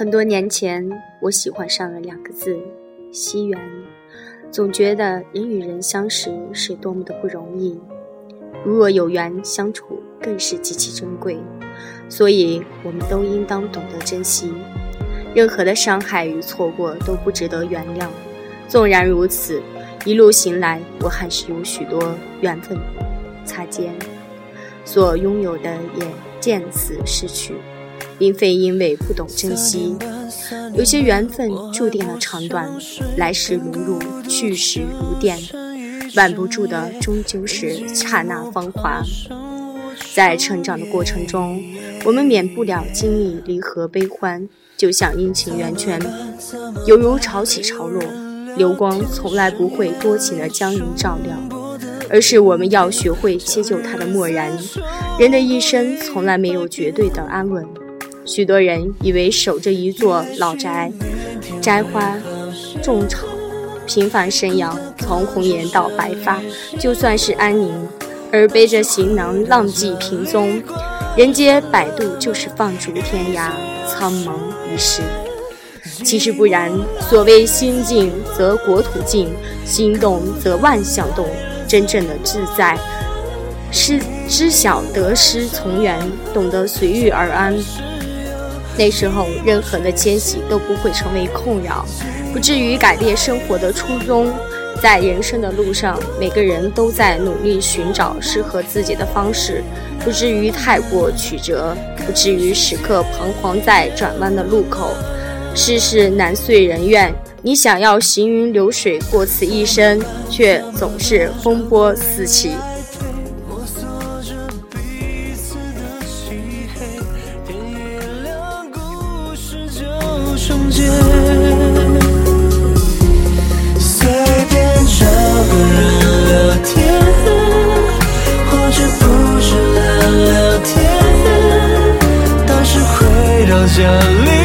很多年前，我喜欢上了两个字——惜缘。总觉得人与人相识是多么的不容易，如若有缘相处，更是极其珍贵。所以，我们都应当懂得珍惜。任何的伤害与错过都不值得原谅。纵然如此，一路行来，我还是有许多缘分擦肩，所拥有的也渐次失去。并非因为不懂珍惜，有些缘分注定了长短，来时如露，去时如电，挽不住的终究是刹那芳华。在成长的过程中，我们免不了经历离合悲欢，就像阴晴圆缺，犹如潮起潮落，流光从来不会多情的将人照料，而是我们要学会切就它的漠然。人的一生从来没有绝对的安稳。许多人以为守着一座老宅，摘花种草，平凡生养，从红颜到白发，就算是安宁；而背着行囊，浪迹萍踪，人间百渡，就是放逐天涯，苍茫一世。其实不然，所谓心静则国土静，心动则万象动。真正的自在，是知晓得失从缘，懂得随遇而安。那时候，任何的迁徙都不会成为困扰，不至于改变生活的初衷。在人生的路上，每个人都在努力寻找适合自己的方式，不至于太过曲折，不至于时刻彷徨在转弯的路口。世事难遂人愿，你想要行云流水过此一生，却总是风波四起。间，随便找个人聊天，或者不是聊聊天，但是回到家里。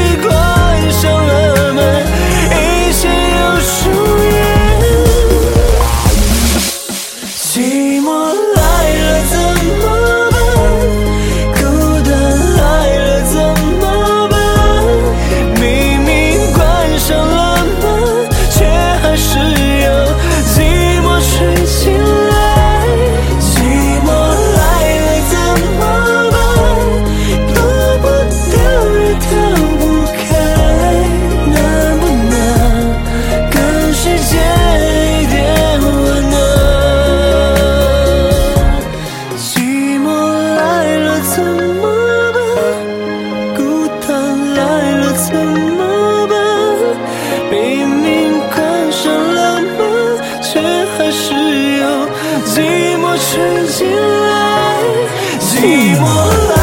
吹进来，寂寞。